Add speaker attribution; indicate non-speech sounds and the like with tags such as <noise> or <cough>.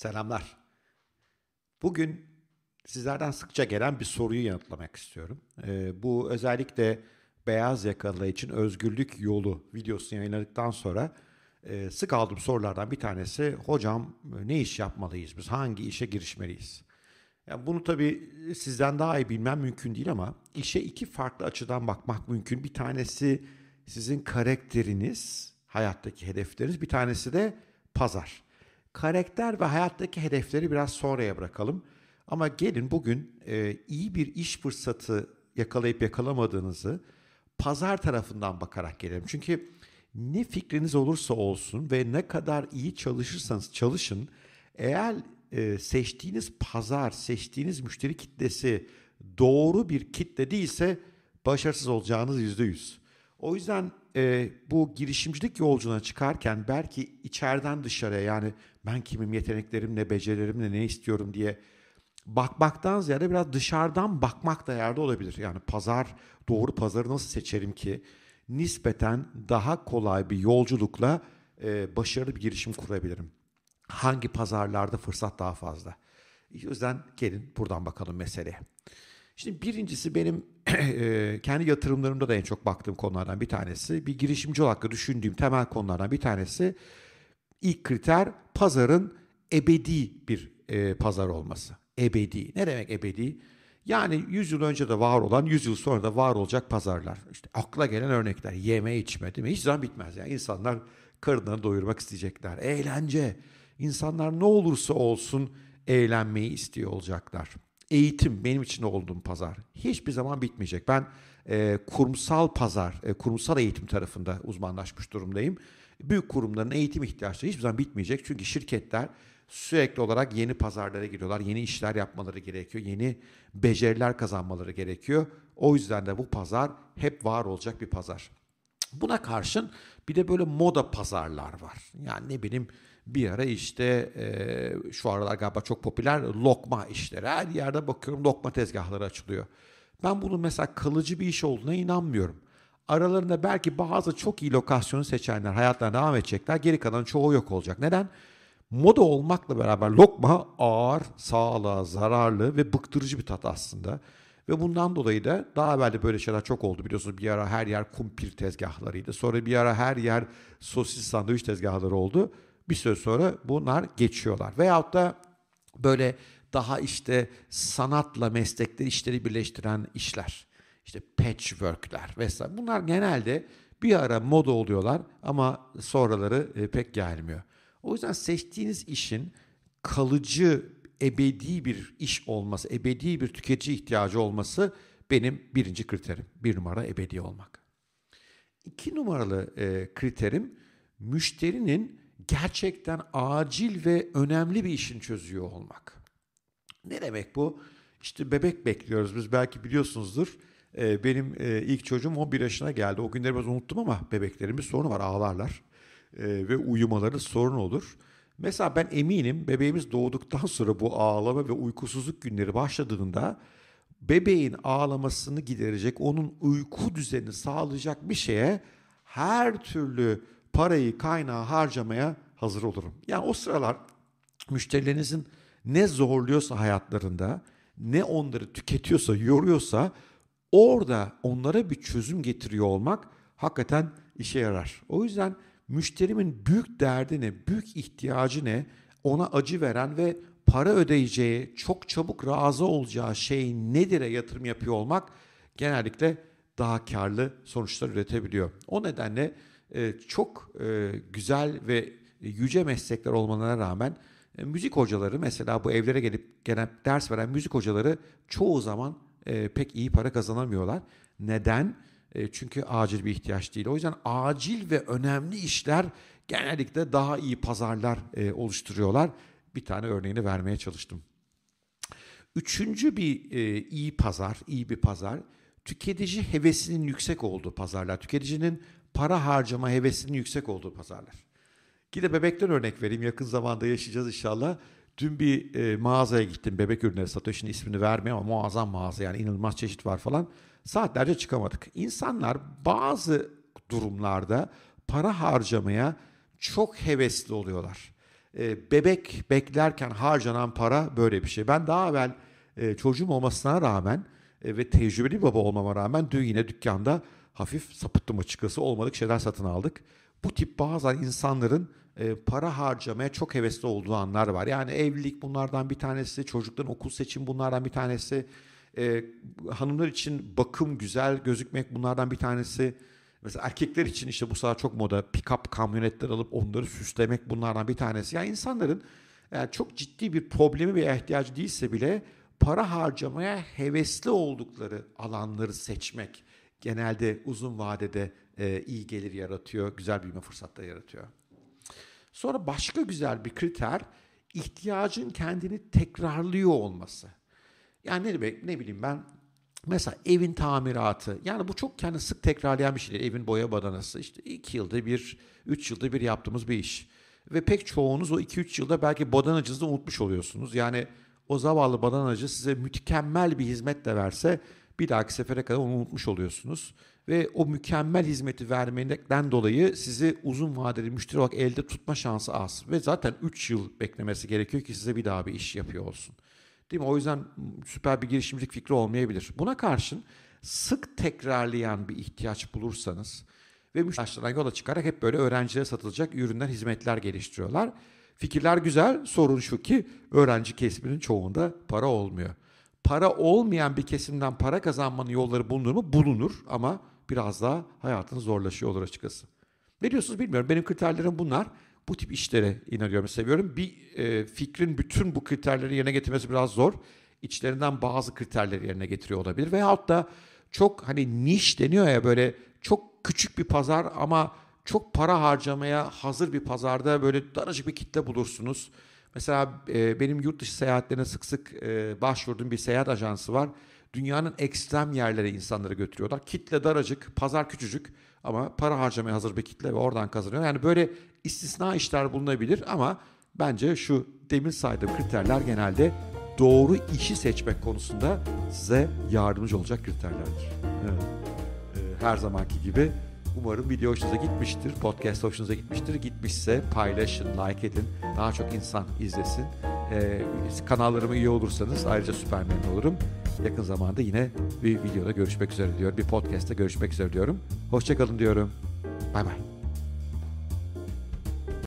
Speaker 1: Selamlar. Bugün sizlerden sıkça gelen bir soruyu yanıtlamak istiyorum. Ee, bu özellikle beyaz yakalılar için özgürlük yolu videosunu yayınladıktan sonra e, sık aldığım sorulardan bir tanesi hocam ne iş yapmalıyız biz hangi işe girişmeliyiz? Yani bunu tabii sizden daha iyi bilmem mümkün değil ama işe iki farklı açıdan bakmak mümkün. Bir tanesi sizin karakteriniz, hayattaki hedefleriniz, bir tanesi de pazar. Karakter ve hayattaki hedefleri biraz sonraya bırakalım. Ama gelin bugün e, iyi bir iş fırsatı yakalayıp yakalamadığınızı pazar tarafından bakarak gelelim. Çünkü ne fikriniz olursa olsun ve ne kadar iyi çalışırsanız çalışın, eğer e, seçtiğiniz pazar, seçtiğiniz müşteri kitlesi doğru bir kitle değilse başarısız olacağınız yüzde yüz. O yüzden e, bu girişimcilik yolculuğuna çıkarken belki içeriden dışarıya yani ben kimim, yeteneklerim ne, becerilerim ne, ne istiyorum diye bakmaktan ziyade biraz dışarıdan bakmak da yerde olabilir. Yani pazar, doğru pazarı nasıl seçerim ki nispeten daha kolay bir yolculukla e, başarılı bir girişim kurabilirim. Hangi pazarlarda fırsat daha fazla? O yüzden gelin buradan bakalım meseleye. Şimdi birincisi benim <clears throat> e, kendi yatırımlarımda da en çok baktığım konulardan bir tanesi. Bir girişimci olarak düşündüğüm temel konulardan bir tanesi. ilk kriter pazarın ebedi bir e, pazar olması. Ebedi. Ne demek ebedi? Yani 100 yıl önce de var olan, 100 yıl sonra da var olacak pazarlar. İşte akla gelen örnekler. Yeme içme değil mi? Hiç zaman bitmez. Yani insanlar karınlarını doyurmak isteyecekler. Eğlence. İnsanlar ne olursa olsun eğlenmeyi istiyor olacaklar eğitim benim için olduğum pazar hiçbir zaman bitmeyecek. Ben e, kurumsal pazar, e, kurumsal eğitim tarafında uzmanlaşmış durumdayım. Büyük kurumların eğitim ihtiyaçları hiçbir zaman bitmeyecek. Çünkü şirketler sürekli olarak yeni pazarlara giriyorlar. Yeni işler yapmaları gerekiyor. Yeni beceriler kazanmaları gerekiyor. O yüzden de bu pazar hep var olacak bir pazar. Buna karşın bir de böyle moda pazarlar var. Yani ne bileyim bir ara işte e, şu aralar galiba çok popüler lokma işleri. Her yerde bakıyorum lokma tezgahları açılıyor. Ben bunun mesela kalıcı bir iş olduğuna inanmıyorum. Aralarında belki bazı çok iyi lokasyonu seçenler hayatlarına devam edecekler. Geri kalan çoğu yok olacak. Neden? Moda olmakla beraber lokma ağır, sağlığa zararlı ve bıktırıcı bir tat aslında. Ve bundan dolayı da daha evvel de böyle şeyler çok oldu biliyorsunuz. Bir ara her yer kumpir tezgahlarıydı. Sonra bir ara her yer sosis sandviç tezgahları oldu bir süre sonra bunlar geçiyorlar. Veyahut da böyle daha işte sanatla meslekleri işleri birleştiren işler. İşte patchworkler vesaire. Bunlar genelde bir ara moda oluyorlar ama sonraları e, pek gelmiyor. O yüzden seçtiğiniz işin kalıcı, ebedi bir iş olması, ebedi bir tüketici ihtiyacı olması benim birinci kriterim. Bir numara ebedi olmak. İki numaralı e, kriterim müşterinin gerçekten acil ve önemli bir işin çözüyor olmak. Ne demek bu? İşte bebek bekliyoruz biz belki biliyorsunuzdur. Ee, benim e, ilk çocuğum 11 yaşına geldi. O günleri biraz unuttum ama bebeklerin bir sorunu var ağlarlar. Ee, ve uyumaları sorun olur. Mesela ben eminim bebeğimiz doğduktan <laughs> sonra bu ağlama ve uykusuzluk günleri başladığında bebeğin ağlamasını giderecek, onun uyku düzenini sağlayacak bir şeye her türlü parayı kaynağı harcamaya hazır olurum. Yani o sıralar müşterilerinizin ne zorluyorsa hayatlarında, ne onları tüketiyorsa, yoruyorsa orada onlara bir çözüm getiriyor olmak hakikaten işe yarar. O yüzden müşterimin büyük derdi ne, büyük ihtiyacı ne, ona acı veren ve para ödeyeceği, çok çabuk razı olacağı şey nedir'e yatırım yapıyor olmak genellikle daha karlı sonuçlar üretebiliyor. O nedenle e, çok e, güzel ve yüce meslekler olmalarına rağmen e, müzik hocaları mesela bu evlere gelip gelen ders veren müzik hocaları çoğu zaman pek iyi para kazanamıyorlar. Neden? çünkü acil bir ihtiyaç değil. O yüzden acil ve önemli işler genellikle daha iyi pazarlar oluşturuyorlar. Bir tane örneğini vermeye çalıştım. Üçüncü bir iyi pazar, iyi bir pazar, tüketici hevesinin yüksek olduğu pazarlar. Tüketicinin para harcama hevesinin yüksek olduğu pazarlar. Gide bebekten örnek vereyim. Yakın zamanda yaşayacağız inşallah. Dün bir e, mağazaya gittim. Bebek ürünleri satıyor. Şimdi ismini vermeyeyim ama muazzam mağaza. Yani inanılmaz çeşit var falan. Saatlerce çıkamadık. İnsanlar bazı durumlarda para harcamaya çok hevesli oluyorlar. E, bebek beklerken harcanan para böyle bir şey. Ben daha evvel e, çocuğum olmasına rağmen e, ve tecrübeli baba olmama rağmen dün yine dükkanda hafif sapıttım açıkçası. Olmadık şeyler satın aldık. Bu tip bazen insanların e, para harcamaya çok hevesli olduğu anlar var. Yani evlilik bunlardan bir tanesi, çocukların okul seçim bunlardan bir tanesi. E, hanımlar için bakım güzel gözükmek bunlardan bir tanesi. Mesela erkekler için işte bu sıra çok moda pick-up kamyonetler alıp onları süslemek bunlardan bir tanesi. Yani insanların yani çok ciddi bir problemi veya ihtiyacı değilse bile para harcamaya hevesli oldukları alanları seçmek genelde uzun vadede e, iyi gelir yaratıyor, güzel büyüme fırsatları yaratıyor. Sonra başka güzel bir kriter ihtiyacın kendini tekrarlıyor olması. Yani ne demek ne bileyim ben mesela evin tamiratı yani bu çok kendi sık tekrarlayan bir şey Evin boya badanası işte iki yılda bir, üç yılda bir yaptığımız bir iş. Ve pek çoğunuz o iki üç yılda belki badanacınızı unutmuş oluyorsunuz. Yani o zavallı badanacı size mükemmel bir hizmet de verse bir dahaki sefere kadar onu unutmuş oluyorsunuz. Ve o mükemmel hizmeti vermekten dolayı sizi uzun vadeli müşteri olarak elde tutma şansı az. Ve zaten 3 yıl beklemesi gerekiyor ki size bir daha bir iş yapıyor olsun. Değil mi? O yüzden süper bir girişimcilik fikri olmayabilir. Buna karşın sık tekrarlayan bir ihtiyaç bulursanız ve müşterilerden yola çıkarak hep böyle öğrencilere satılacak ürünler, hizmetler geliştiriyorlar. Fikirler güzel, sorun şu ki öğrenci kesiminin çoğunda para olmuyor. Para olmayan bir kesimden para kazanmanın yolları bulunur mu? Bulunur ama biraz daha hayatınız zorlaşıyor olur açıkçası. Ne diyorsunuz bilmiyorum. Benim kriterlerim bunlar. Bu tip işlere inanıyorum, seviyorum. Bir e, fikrin bütün bu kriterleri yerine getirmesi biraz zor. İçlerinden bazı kriterleri yerine getiriyor olabilir. Veyahut da çok hani niş deniyor ya böyle çok küçük bir pazar ama çok para harcamaya hazır bir pazarda böyle daracık bir kitle bulursunuz. Mesela e, benim yurt dışı seyahatlerine sık sık e, başvurduğum bir seyahat ajansı var. Dünyanın ekstrem yerlere insanları götürüyorlar. Kitle daracık, pazar küçücük ama para harcamaya hazır bir kitle ve oradan kazanıyor. Yani böyle istisna işler bulunabilir ama bence şu demin saydığım kriterler genelde doğru işi seçmek konusunda size yardımcı olacak kriterlerdir. Evet. Ee, her zamanki gibi umarım video hoşunuza gitmiştir, podcast hoşunuza gitmiştir. Gitmişse paylaşın, like edin, daha çok insan izlesin. Ee, kanallarıma üye olursanız ayrıca süper memnun olurum. Yakın zamanda yine bir videoda görüşmek üzere diyorum. Bir podcast'te görüşmek üzere diyorum. Hoşçakalın diyorum. Bay bay.